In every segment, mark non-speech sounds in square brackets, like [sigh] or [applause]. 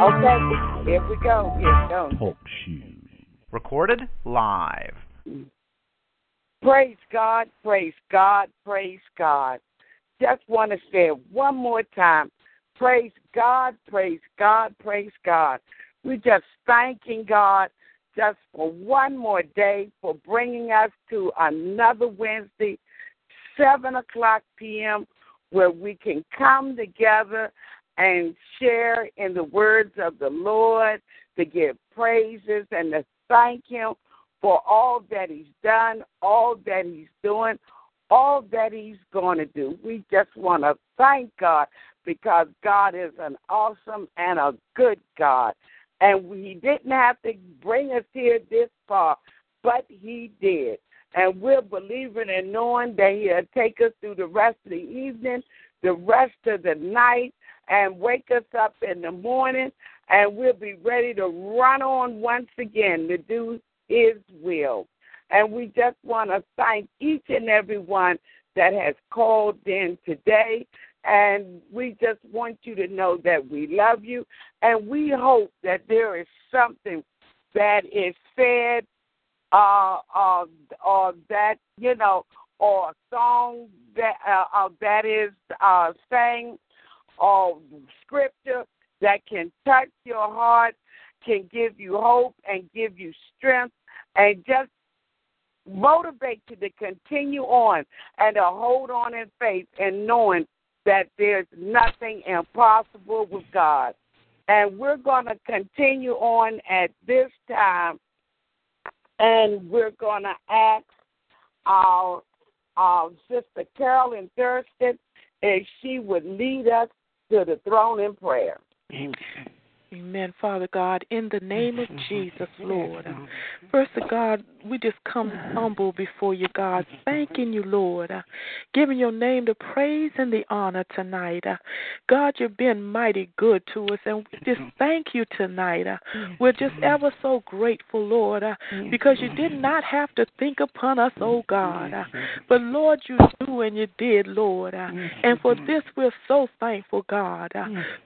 Okay, here we go. Here we go. Talk shoes. Recorded live. Praise God, praise God, praise God just want to say it one more time. Praise God, praise God, praise God. We're just thanking God just for one more day for bringing us to another Wednesday, 7 o'clock p.m., where we can come together and share in the words of the Lord, to give praises and to thank Him for all that He's done, all that He's doing, all that He's going to do. We just want to thank God because God is an awesome and a good God. And He didn't have to bring us here this far, but He did. And we're believing and knowing that He'll take us through the rest of the evening, the rest of the night, and wake us up in the morning, and we'll be ready to run on once again to do His will. And we just want to thank each and every one that has called in today. And we just want you to know that we love you. And we hope that there is something that is said uh, uh, or that, you know, or a song that, uh, uh, that is uh, sang or scripture that can touch your heart, can give you hope and give you strength and just motivate you to continue on and to hold on in faith and knowing that there's nothing impossible with God. And we're going to continue on at this time, and we're going to ask our, our sister Carolyn Thurston if she would lead us to the throne in prayer. Amen. Amen, Father God, in the name of Jesus, Lord. First of God, we just come humble before you, God, thanking you, Lord, uh, giving your name the praise and the honor tonight. Uh, God, you've been mighty good to us, and we just thank you tonight. Uh, we're just ever so grateful, Lord, uh, because you did not have to think upon us, oh God. Uh, but Lord, you knew and you did, Lord. Uh, and for this, we're so thankful, God.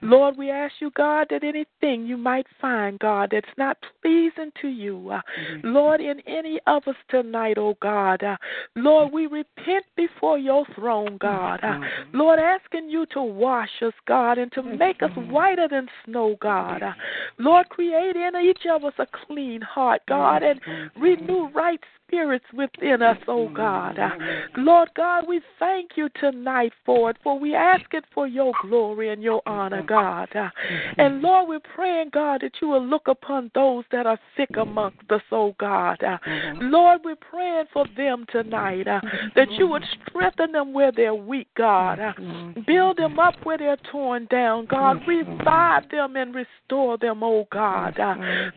Lord, we ask you, God, that anything you might find, God, that's not pleasing to you, uh, Lord, in any any of us tonight, oh God. Uh, Lord, we repent before your throne, God. Uh, Lord, asking you to wash us, God, and to make us whiter than snow, God. Uh, Lord, create in each of us a clean heart, God, and renew right spirits within us, oh God. Uh, Lord God, we thank you tonight for it, for we ask it for your glory and your honor, God. Uh, and Lord, we're praying, God, that you will look upon those that are sick amongst us, oh God. Uh, Lord, we're praying for them tonight, that you would strengthen them where they're weak, God. Build them up where they're torn down, God. Revive them and restore them, oh God.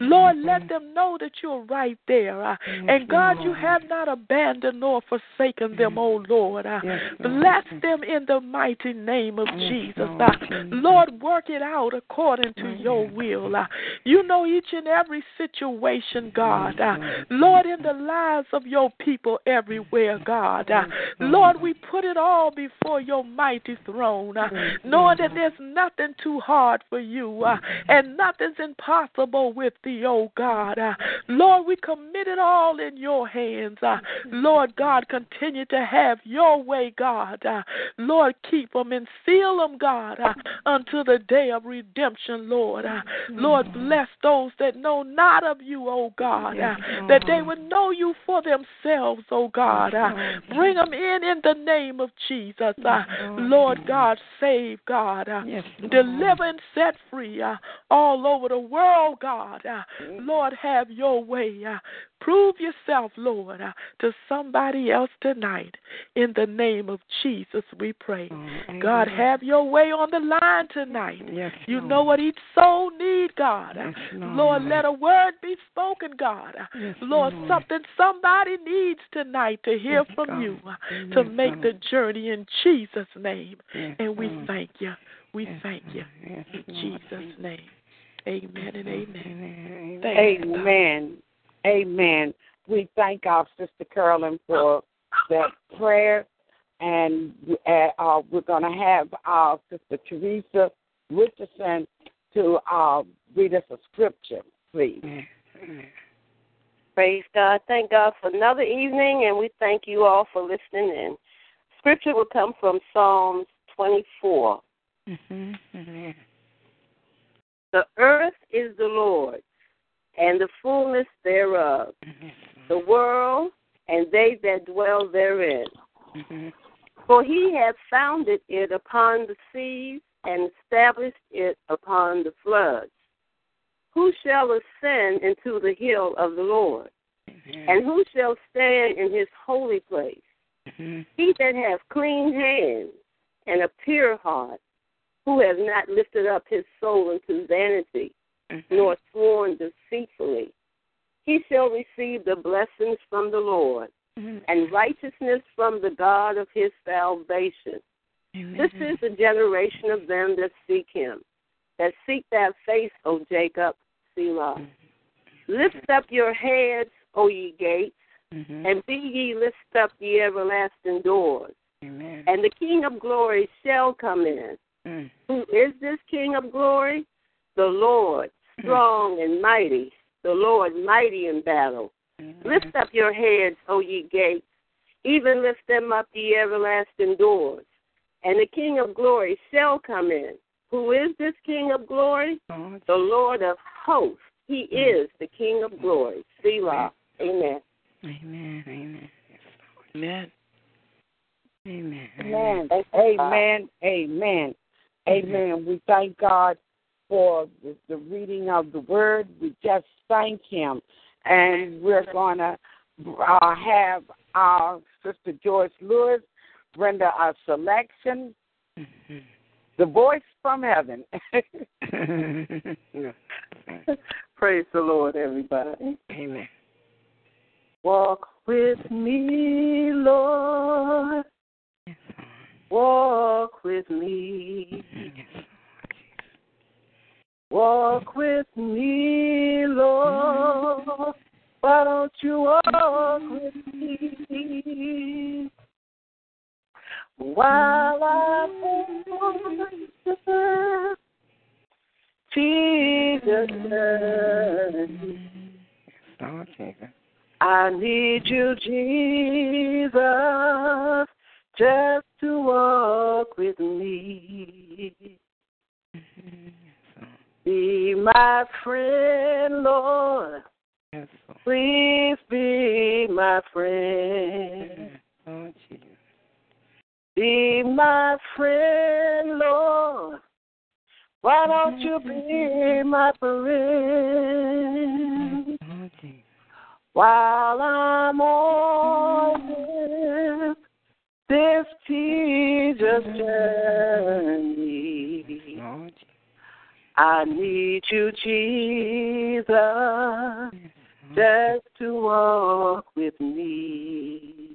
Lord, let them know that you're right there. And God, you have not abandoned nor forsaken them, O Lord. Uh, bless them in the mighty name of Jesus. Lord, work it out according to your will. You know each and every situation, God. Lord, in the lives of your people everywhere, God. Lord, we put it all before your mighty throne, knowing that there's nothing too hard for you and nothing's impossible with thee, O God. Lord, we commit it all in your hands. Uh, Lord God, continue to have your way, God. Uh, Lord, keep them and seal them, God, uh, until the day of redemption, Lord. Uh, Lord, bless those that know not of you, oh God, uh, that they would know you for themselves, oh God. Uh, bring them in in the name of Jesus. Uh, Lord God, save, God. Uh, deliver and set free uh, all over the world, God. Uh, Lord, have your way. Uh, Prove yourself, Lord, uh, to somebody else tonight. In the name of Jesus, we pray. Oh, God, have your way on the line tonight. Yes, You Lord. know what each soul need, God. Yes, Lord. Lord, let a word be spoken, God. Yes, Lord, Lord. something somebody needs tonight to hear Yes, from God. you uh, Yes, to make the journey in Jesus' name. Yes, And we Lord. thank you. We Yes, thank you. Yes, In Lord. Jesus' name. Amen and amen. Amen. Thank you, Amen. Amen. We thank our sister Carolyn for that prayer, and uh, uh, we're going to have our sister Teresa Richardson to uh, read us a scripture, please. Praise God. Thank God for another evening, and we thank you all for listening in. Scripture will come from Psalms 24. Mm-hmm. The earth is the Lord's, and the fullness thereof, mm-hmm. the world and they that dwell therein. Mm-hmm. For he hath founded it upon the seas and established it upon the floods. Who shall ascend into the hill of the Lord? Mm-hmm. And who shall stand in his holy place? He that hath clean hands and a pure heart, who has not lifted up his soul into vanity, Mm-hmm. nor sworn deceitfully, he shall receive the blessings from the Lord mm-hmm. and righteousness from the God of his salvation. This is the generation of them that seek him, that seek thy face, O Jacob, Selah. Mm-hmm. Lift up your heads, O ye gates, and be ye lift up ye everlasting doors, Amen. and the King of glory shall come in. Mm. Who is this King of glory? The Lord, strong and mighty, the Lord mighty in battle. Lift up your heads, O ye gates, even lift them up, ye everlasting doors, and the King of glory shall come in. Who is this King of glory? Lord. The Lord of hosts. He is the King of glory. Selah. Amen. Amen. Amen. Yes, Amen. Lord. Amen. Amen. Amen. Amen. Amen. We thank God for the, the reading of the word. We just thank Him. And we're going to uh, have our sister Joyce Lewis render a selection, The Voice from Heaven. [laughs] Praise the Lord, everybody. Amen. Walk with me, Lord. Walk with me. Yes. Walk with me, Lord. Why don't you walk with me? While on the Jesus. Lord Jesus. I need you, Jesus, just to walk with me. Be my friend, Lord. Yes, Lord. Please be my friend. Jesus. Be my friend, Lord. Why don't you be my friend? While I'm on mm. this, this tedious mm. journey, Lord Jesus. I need you, Jesus, mm-hmm. just to walk with me.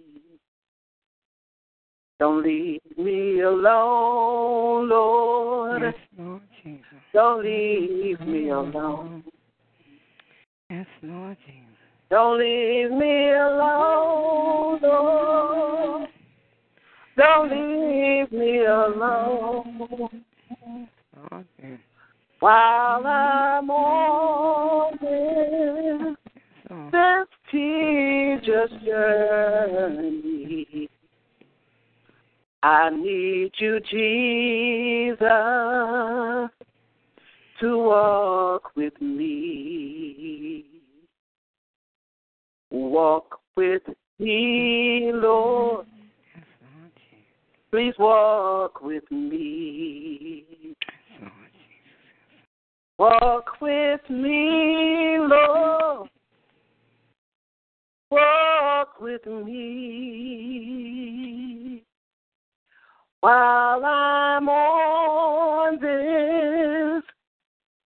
Don't leave me alone, Lord. Yes, Lord Jesus. Don't leave me alone. Yes, Lord Jesus. Don't leave me alone, Lord. Don't leave me alone. While I'm on this, this tedious journey. I need you, Jesus, to walk with me. Walk with me, Lord. Yes, Lord Jesus. Please walk with me. Walk with me, Lord. Walk with me while I'm on this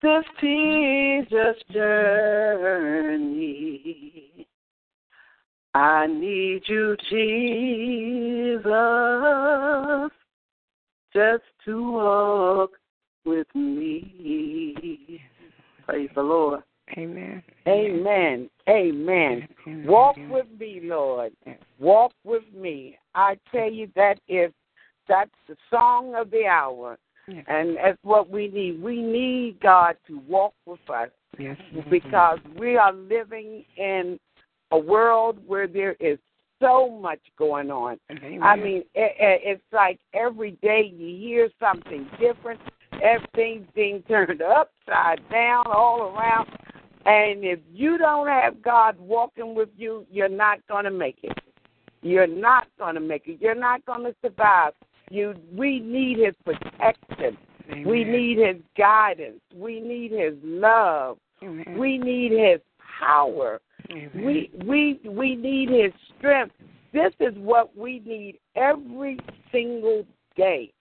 this tedious journey. I need you, Jesus, just to walk with me. Praise the Lord. Amen. Amen. Amen. Amen. Walk with me, Lord. Walk with me. I tell you that is that's the song of the hour. Yes. And that's what we need. We need God to walk with us. Yes. [laughs] Because we are living in a world where there is so much going on. Amen. I mean, it, it's like every day you hear something different. Everything's being turned upside down all around. And if you don't have God walking with you, you're not going to make it. You're not going to make it. You're not going to survive. You, we need His protection. Amen. We need His guidance. We need His love. Amen. We need His power. Amen. We we we need His strength. This is what we need every single day.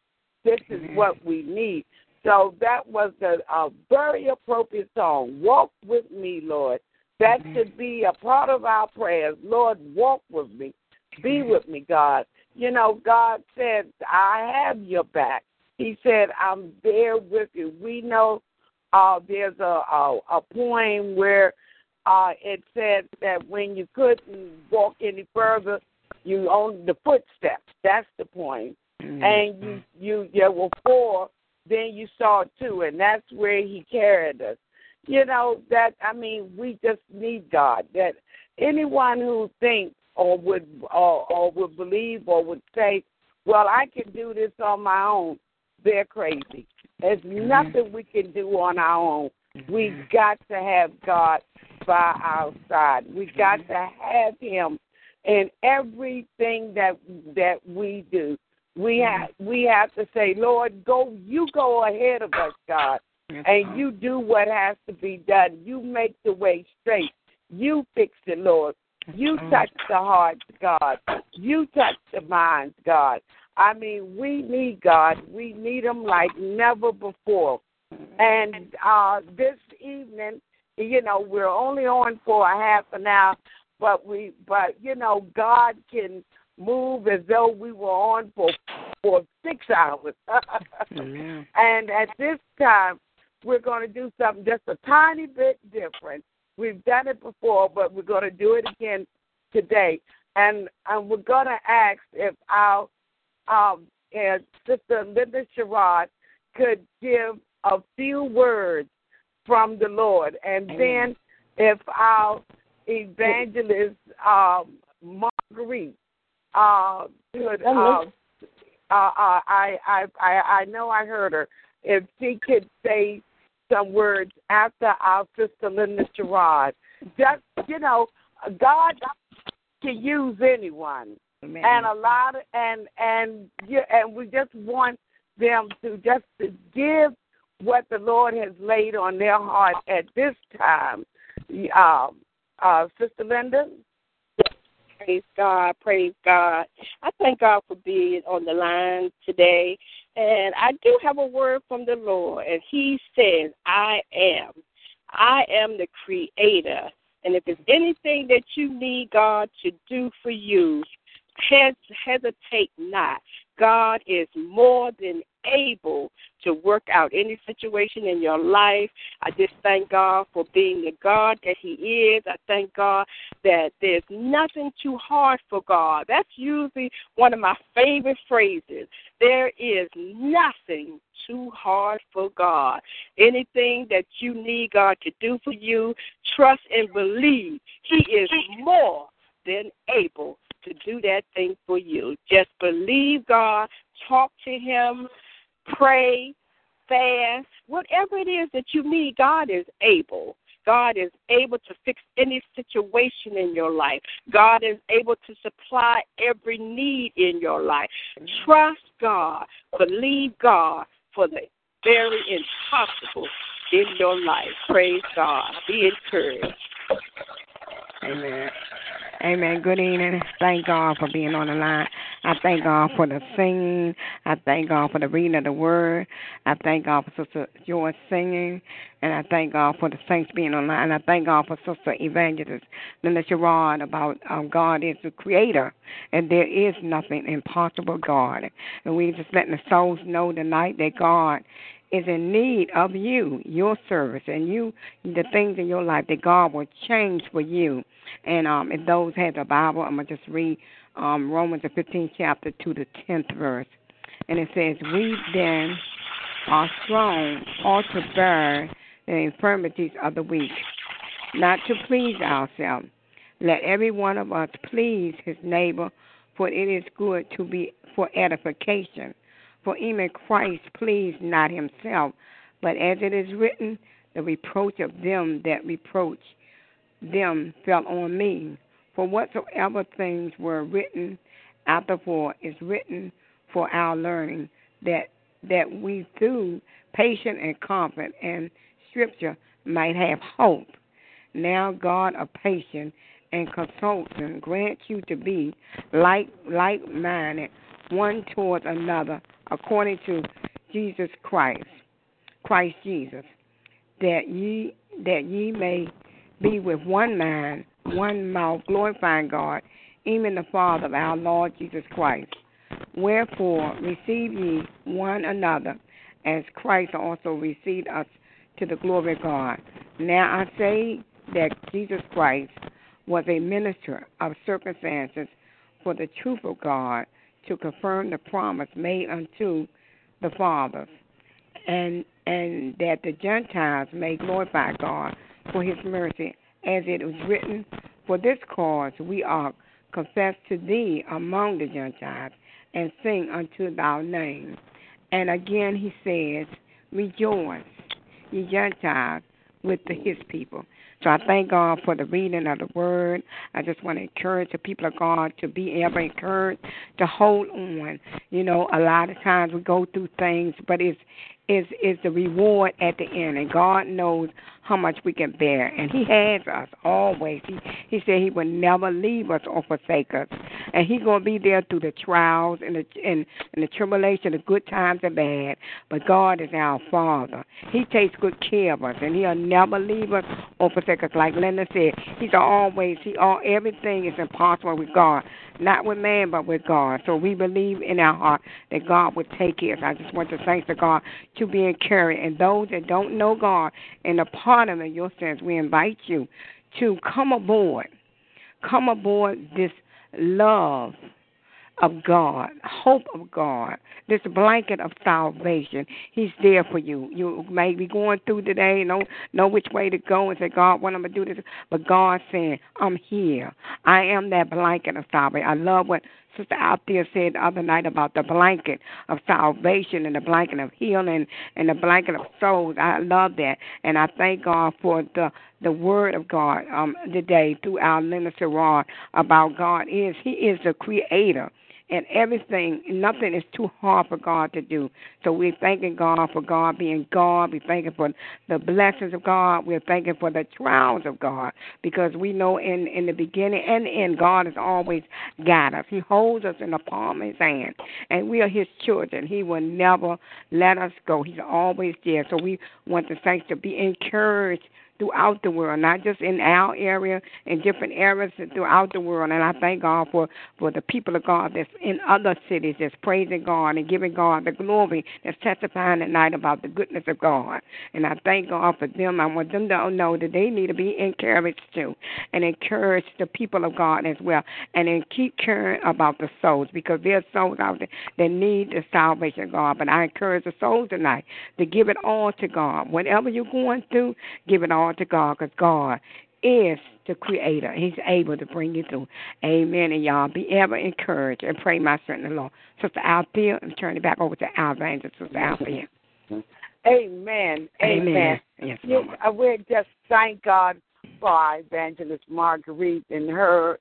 This is what we need. So that was a, a very appropriate song. Walk with me, Lord. That should be a part of our prayers. Lord, walk with me. Be with me, God. You know, God said, I have your back. He said, I'm there with you. We know uh, there's a, a, a poem where uh, it said that when you couldn't walk any further, you owned the footsteps. That's the point. Mm-hmm. And you, you, there were four. Then you saw two, and that's where He carried us. You know that. I mean, we just need God. That anyone who thinks or would or, or would believe or would say, "Well, I can do this on my own," they're crazy. There's mm-hmm. nothing we can do on our own. Mm-hmm. We've got to have God by our side. We got mm-hmm. to have Him in everything that that we do. We have we have to say, Lord, go you go ahead of us, God, and you do what has to be done. You make the way straight. You fix it, Lord. You touch the hearts, God. You touch the minds, God. I mean, we need God. We need Him like never before. And uh, this evening, you know, we're only on for a half an hour, but we, but you know, God can move as though we were on for for six hours. [laughs] And at this time, we're going to do something just a tiny bit different. We've done it before, but we're going to do it again today. And, and we're going to ask if our um, uh, Sister Linda Sherrod could give a few words from the Lord. And then if our evangelist um, Marguerite uh, could, uh, uh, I, I, I, I know I heard her, if she could say some words after our sister Linda Sherrod. Just, you know, God can use anyone. Amen. And a lot of and and yeah, and we just want them to just to give what the Lord has laid on their heart at this time. Uh, uh, Sister Linda. Praise God, praise God. I thank God for being on the line today. And I do have a word from the Lord, and He says, I am. I am the creator. And if there's anything that you need God to do for you, hesitate not. God is more than able to work out any situation in your life. I just thank God for being the God that He is. I thank God that there's nothing too hard for God. That's usually one of my favorite phrases. There is nothing too hard for God. Anything that you need God to do for you, trust and believe He is more than able to do that thing for you. Just believe God, talk to Him, pray, fast, whatever it is that you need, God is able. God is able to fix any situation in your life. God is able to supply every need in your life. Trust God. Believe God for the very impossible in your life. Praise God. Be encouraged. Amen. Amen. Good evening. Thank God for being on the line. I thank God for the singing. I thank God for the reading of the word. I thank God for Sister Joy singing. And I thank God for the saints being online. And I thank God for Sister Evangelist Linda Sherrod about um, God is the creator and there is nothing impossible God. And we just letting the souls know tonight that God is in need of you, your service, and you, the things in your life that God will change for you. And um, if those have the Bible, I'm gonna just read um, Romans the 15th chapter to the 10th verse, and it says, "We then are strong, ought to bear the infirmities of the weak, not to please ourselves. Let every one of us please his neighbor, for it is good to be for edification." For even Christ pleased not himself, but as it is written, the reproach of them that reproach them fell on me. For whatsoever things were written afterward is written for our learning, that that we through patience and comfort and scripture might have hope. Now God of patience and consulting grant you to be like like minded one towards another according to Jesus Christ, Christ Jesus, that ye that ye may be with one mind, one mouth, glorifying God, even the Father of our Lord Jesus Christ. Wherefore receive ye one another, as Christ also received us to the glory of God. Now I say that Jesus Christ was a minister of circumcision for the truth of God to confirm the promise made unto the fathers, and and that the Gentiles may glorify God for His mercy, as it was written, For this cause we are confessed to Thee among the Gentiles, and sing unto Thy name. And again He says, Rejoice, ye Gentiles, with the, [laughs] His people. So I thank God for the reading of the word. I just want to encourage the people of God to be ever encouraged to hold on. You know, a lot of times we go through things, but it's is is the reward at the end and God knows how much we can bear and he has us always. He he said he would never leave us or forsake us. And he's gonna be there through the trials and the and, and the tribulation, the good times and bad. But God is our Father. He takes good care of us and he'll never leave us or forsake us. Like Linda said, he's always he all everything is impossible with God not with man, but with God. So we believe in our heart that God would take care. I just want to thank the God to be encouraged. And those that don't know God and a part of your sins, we invite you to come aboard. Come aboard this love of God, hope of God, this blanket of salvation. He's there for you. You may be going through today, know know which way to go, and say, God, what am I gonna do this? But God saying, I'm here. I am that blanket of salvation. I love what Sister out there said the other night about the blanket of salvation and the blanket of healing and the blanket of souls. I love that, and I thank God for the the word of God um today through our minister Rod about God is He is the creator and everything, nothing is too hard for God to do. So we're thanking God for God being God. We're thanking for the blessings of God. We're thanking for the trials of God because we know in in the beginning and end, God has always got us. He holds us in the palm of His hand, and we are His children. He will never let us go. He's always there. So we want the saints to be encouraged throughout the world, not just in our area, in different areas throughout the world. And I thank God for, for the people of God that's in other cities that's praising God and giving God the glory, that's testifying tonight about the goodness of God. And I thank God for them. I want them to know that they need to be encouraged too and encourage the people of God as well. And then keep caring about the souls because there are souls out there that need the salvation of God. But I encourage the souls tonight to give it all to God. Whatever you're going through, give it all to God because God is the creator. He's able to bring you through. Amen. And y'all be ever encouraged and pray my strength in the Lord. Sister Althea, I'm turning it back over to our evangelist, Sister Althea. Amen. Amen. Yes, yes, we just thank God for our evangelist Marguerite and her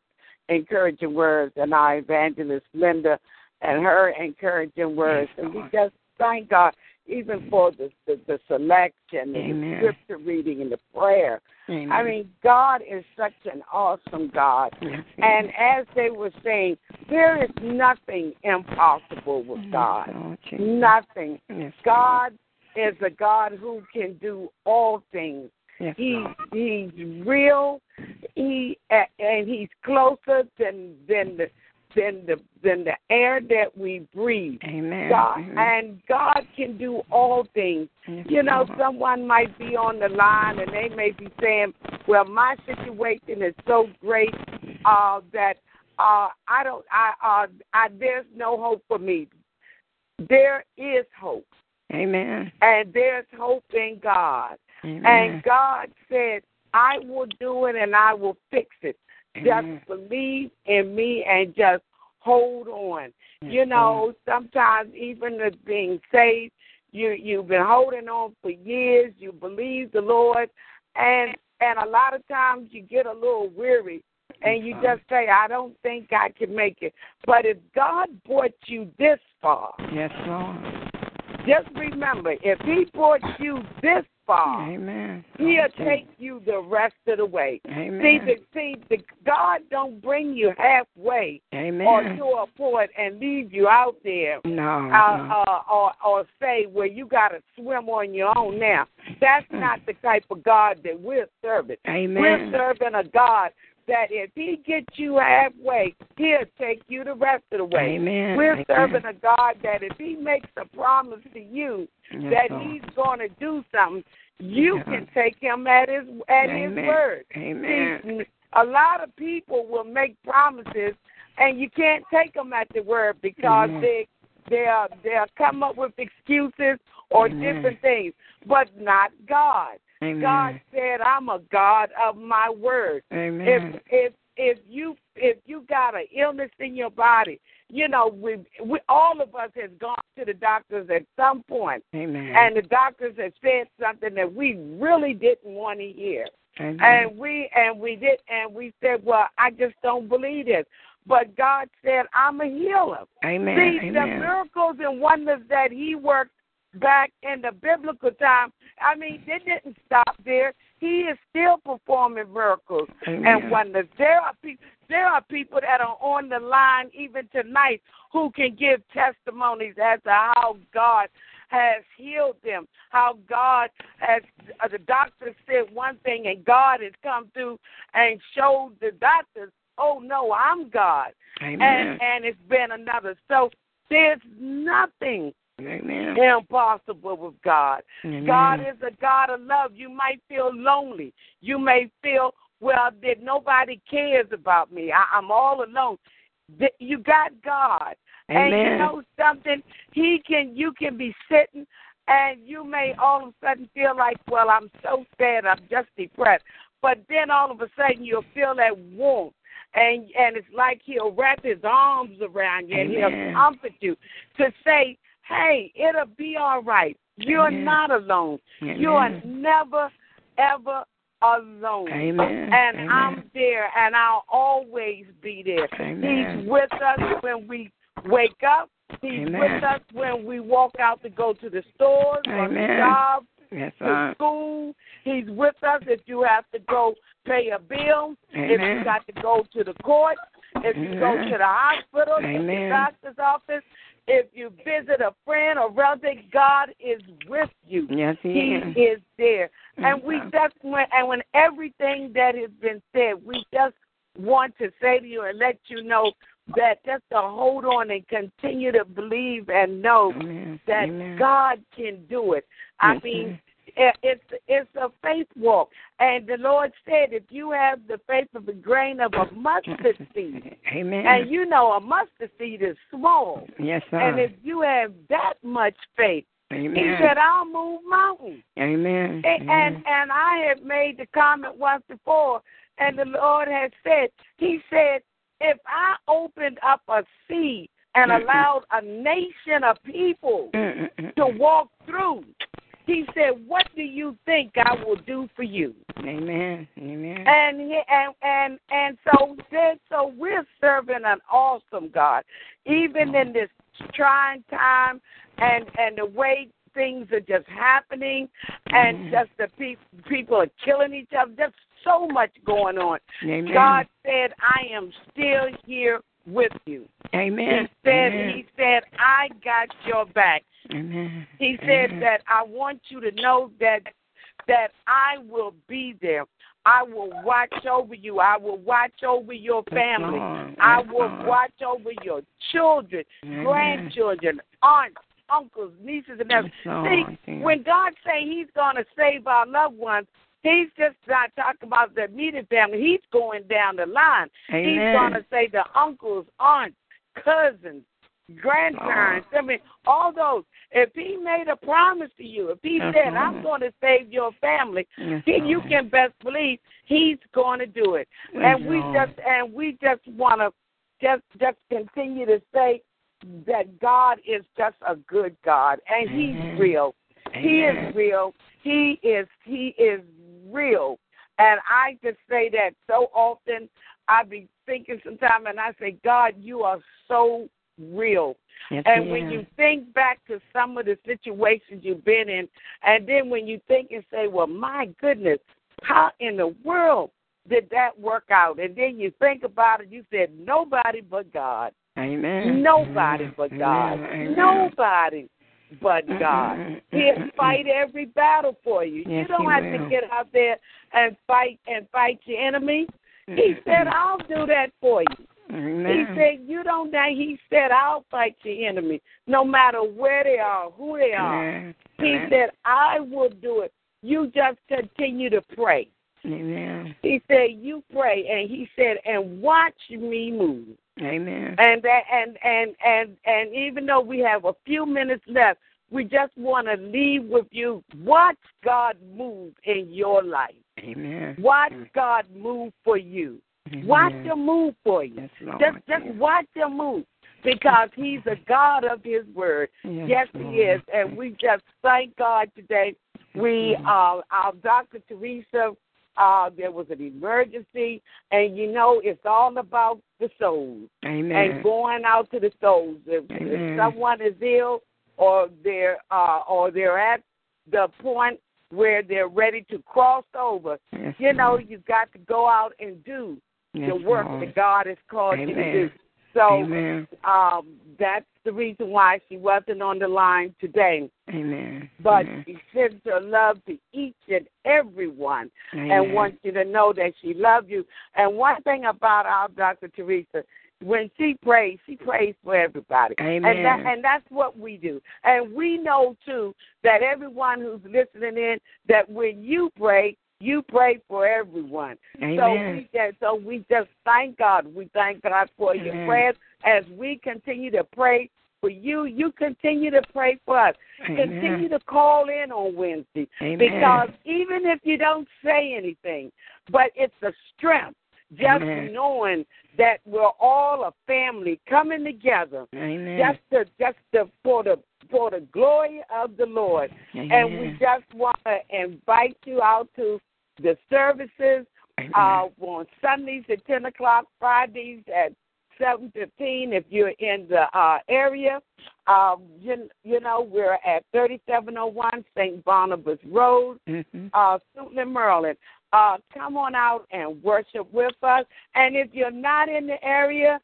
encouraging words, and our evangelist Linda and her encouraging words. Yes, and we just thank God even for the the, the selection and the scripture reading and the prayer. Amen. I mean, God is such an awesome God. Yes, And as they were saying, there is nothing impossible with Yes, God. Nothing. Yes, God is a God who can do all things. He he's real. He and he's closer than than the than the than the air that we breathe. Amen. God Amen. and God can do all things. Yes, You know, someone might be on the line and they may be saying, "Well, my situation is so great uh, that uh, I don't, I, uh, I, there's no hope for me." There is hope, Amen. and there's hope in God. Amen. And God said, "I will do it, and I will fix it. Amen. Just believe in me and just hold on." Yes, you know, sometimes even the being saved, you you've been holding on for years. You believe the Lord, and and a lot of times you get a little weary, and you just say, "I don't think I can make it." But if God brought you this far, Yes, Lord. just remember, if He brought you this far, Amen. He'll take you the rest of the way. Amen. See, the, see, the, God don't bring you halfway Amen. or to a point and leave you out there no. uh, no. uh, or or say, well, you got to swim on your own now. That's not the type of God that we're serving. Amen. We're serving a God that if He gets you halfway, He'll take you the rest of the way. Amen. We're Amen. serving a God that if He makes a promise to you Yes, that Lord. He's going to do something, you Yeah. can take Him at His at His word. Amen. See, a lot of people will make promises, and you can't take them at the word because Amen. they they'll they'll come up with excuses or Amen. different things, but not God. Amen. God said, "I'm a God of my word." Amen. If if if you if you got an illness in your body, you know we we all of us has gone to the doctors at some point, Amen. and the doctors have said something that we really didn't want to hear Amen. and we and we did and we said, well, I just don't believe this. But God said, I'm a healer. Amen. See, the miracles and wonders that He worked back in the biblical time, I mean, they didn't stop there. He is still performing miracles Amen. and wonders. There are people. There are people that are on the line even tonight who can give testimonies as to how God has healed them, how God has, uh, the doctor said one thing and God has come through and showed the doctors, oh no, I'm God. Amen. And, and it's been another. So there's nothing Amen. impossible with God. Amen. God is a God of love. You might feel lonely. You may feel, well, that nobody cares about me. I, I'm all alone. You got God. And you Amen. know something? He can you can be sitting and you may all of a sudden feel like, Well, I'm so sad, I'm just depressed. But then all of a sudden you'll feel that warmth and and it's like he'll wrap his arms around you and he'll comfort you to say, Hey, it'll be all right. You're Amen. not alone. Amen. You are never, ever alone. Amen. And Amen. I'm there and I'll always be there. Amen. He's with us when we wake up. He's Amen. with us when we walk out to go to the stores or the Amen. job, Yes, to sir. school. He's with us if you have to go pay a bill, if you got to go to the court, if you go to the hospital, to the doctor's office, if you visit a friend or relative, God is with you. Yes, he, He is. is there. And we just went, and when everything that has been said, we just want to say to you and let you know that just to hold on and continue to believe and know Amen. that Amen. God can do it. I Yes, mean, it- Eh, it's it's a faith walk, and the Lord said, if you have the faith of a grain of a mustard seed, [laughs] Amen. and you know a mustard seed is small, yes, sir. and if you have that much faith, Amen. He said, "I'll move mountains." Amen. And, and and I have made the comment once before, and the Lord has said, He said, if I opened up a sea and allowed a nation of people to walk through, He said, what do you think I will do for you? Amen. Amen. And he, and and and so then so we're serving an awesome God, even in this trying time and and the way things are just happening, and Mhm. just the pe- people are killing each other. Just so much going on. Amen. God said, "I am still here with you." Amen. He said, Amen. "He said I got your back." Amen. He said Amen. that I want you to know that that I will be there. I will watch over you. I will watch over your family. I will watch over your children, Amen. grandchildren, aunts, uncles, nieces, and nephews. See, when God say He's going to save our loved ones, He's just not talking about the immediate family. He's going down the line. He's going to say the uncles, aunts, cousins, grandparents. Oh. I mean, all those. If He made a promise to you, if He said. "I'm going to save your family," Yes, then you can best believe He's going to do it. Yes, And we Lord. just and we just want to just just continue to say that God is just a good God, and He's Amen. real. He is real. He is he is real. And I just say that so often. I be thinking sometimes, and I say, God, you are so real. Yes, And he when you think back to some of the situations you've been in, and then when you think and say, well, my goodness, how in the world did that work out? And then you think about it, you said, nobody but God. Amen. Nobody mm-hmm. Amen. but God. Amen. Nobody but God. He'll fight every battle for you. you don't have will. to get out there and fight and fight your enemy. He said, I'll do that for you. He said, You don't know. He said, I'll fight your enemy, no matter where they are, who they are. Amen. He Amen. said, I will do it. You just continue to pray. Amen. He said, You pray. And he said, And watch me move. Amen. And that and and and and even though we have a few minutes left, we just want to leave with you. Watch God move in your life. Amen. Watch God move for you. Watch Amen. him move for you. Yes, Lord. Just just watch him move because he's a God of his word. Yes, he Lord. is. And we just thank God today. We uh our Dr. Teresa uh there was an emergency and you know it's all about the souls Amen. and going out to the souls. If, if someone is ill or they're uh or they're at the point where they're ready to cross over, Yes, you know, you've got to go out and do Yes, the work Lord. that God has called you to do. So Amen. um, that's the reason why she wasn't on the line today. Amen. But Amen. she sends her love to each and every one Amen. and wants you to know that she loves you. And one thing about our Dr. Teresa, when she prays, she prays for everybody. Amen. And that and that's what we do. And we know too that everyone who's listening in that when you pray, you pray for everyone. So we just so we just thank God. We thank God for your prayers as we continue to pray for you. You continue to pray for us. Continue to call in on Wednesday Amen. because even if you don't say anything, but it's a strength just Amen. knowing that we're all a family coming together Amen. just to just to, for the for the glory of the Lord. And we just want to invite you out to the services uh, on Sundays at 10 o'clock, Fridays at 7.15 if you're in the uh, area. Um, you, you know, we're at 3701 St. Barnabas Road, Mhm. uh, Suitland, Maryland. Uh, come on out and worship with us. And if you're not in the area,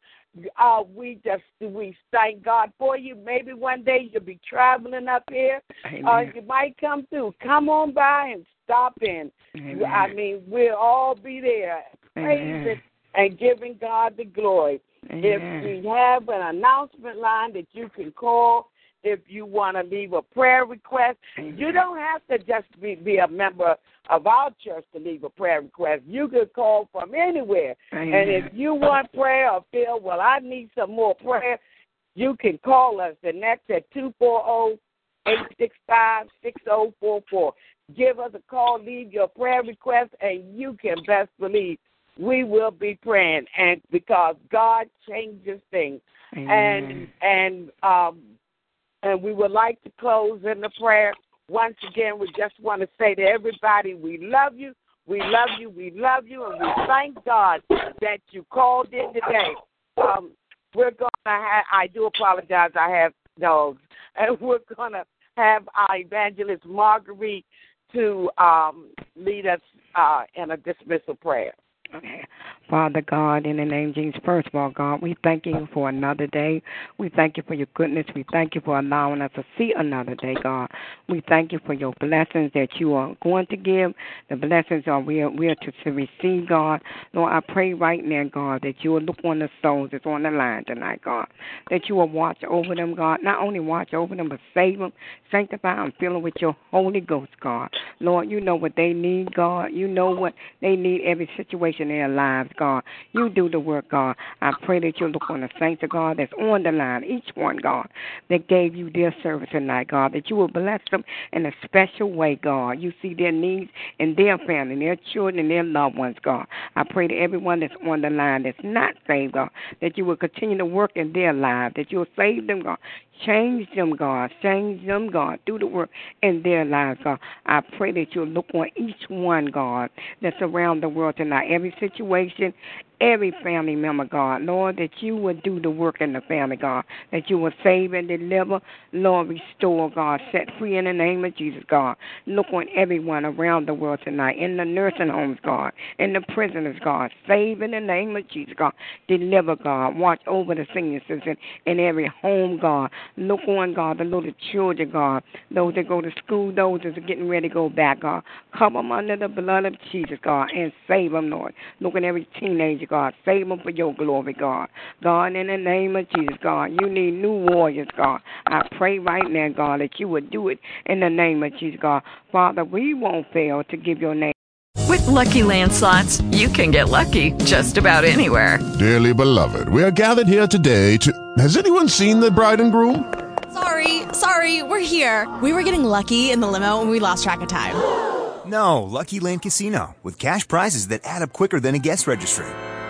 uh, we just we thank God for you. Maybe one day you'll be traveling up here. Uh, you might come through. Come on by and stop in. Amen. I mean, we'll all be there praising Amen. and giving God the glory. Amen. If we have an announcement line that you can call, if you want to leave a prayer request, you don't have to just be, be a member of our church to leave a prayer request. You can call from anywhere. Amen. And if you want prayer or feel, well, I need some more prayer, you can call us. And that's at 240 865 6044. Give us a call, leave your prayer request, and you can best believe we will be praying. And because God changes things. Amen. And and um and we would like to close in the prayer. Once again, we just want to say to everybody, we love you, we love you, we love you, and we thank God that you called in today. Um, we're gonna have. I do apologize. I have dogs, [laughs] and we're gonna have our evangelist Marguerite to um, lead us uh, in a dismissal prayer. Okay. Father God, in the name of Jesus, first of all, God, we thank you for another day. We thank you for your goodness. We thank you for allowing us to see another day, God. We thank you for your blessings that you are going to give. The blessings are we are, we are to, to receive, God. Lord, I pray right now, God, that you will look on the souls that's on the line tonight, God. That you will watch over them, God. Not only watch over them, but save them, sanctify them, fill them with your Holy Ghost, God. Lord, you know what they need, God. You know what they need every situation in their lives, God. You do the work, God. I pray that you look on the saints of God that's on the line, each one, God, that gave you their service tonight, God, that you will bless them in a special way, God. You see their needs and their family, their children, and their loved ones, God. I pray to everyone that's on the line that's not saved, God, that you will continue to work in their lives, that you will save them, God. Change them, God. Change them, God. Do the work in their lives, God. I pray that you'll look on each one, God, that's around the world tonight. Every situation, every family member, God. Lord, that you would do the work in the family, God. That you would save and deliver. Lord, restore, God. Set free in the name of Jesus, God. Look on everyone around the world tonight. In the nursing homes, God. In the prisoners, God. Save in the name of Jesus, God. Deliver, God. Watch over the senior citizen in every home, God. Look on, God, the little children, God. Those that go to school, those that are getting ready to go back, God. Cover them under the blood of Jesus, God, and save them, Lord. Look on every teenager, God. Save them for your glory, God. God, in the name of Jesus, God, you need new warriors, God. I pray right now, God, that you would do it in the name of Jesus, God. Father, we won't fail to give your name. With Lucky Land slots, you can get lucky just about anywhere. Dearly beloved, we are gathered here today to. Has anyone seen the bride and groom? Sorry, sorry, we're here. We were getting lucky in the limo and we lost track of time. No, Lucky Land Casino, with cash prizes that add up quicker than a guest registry.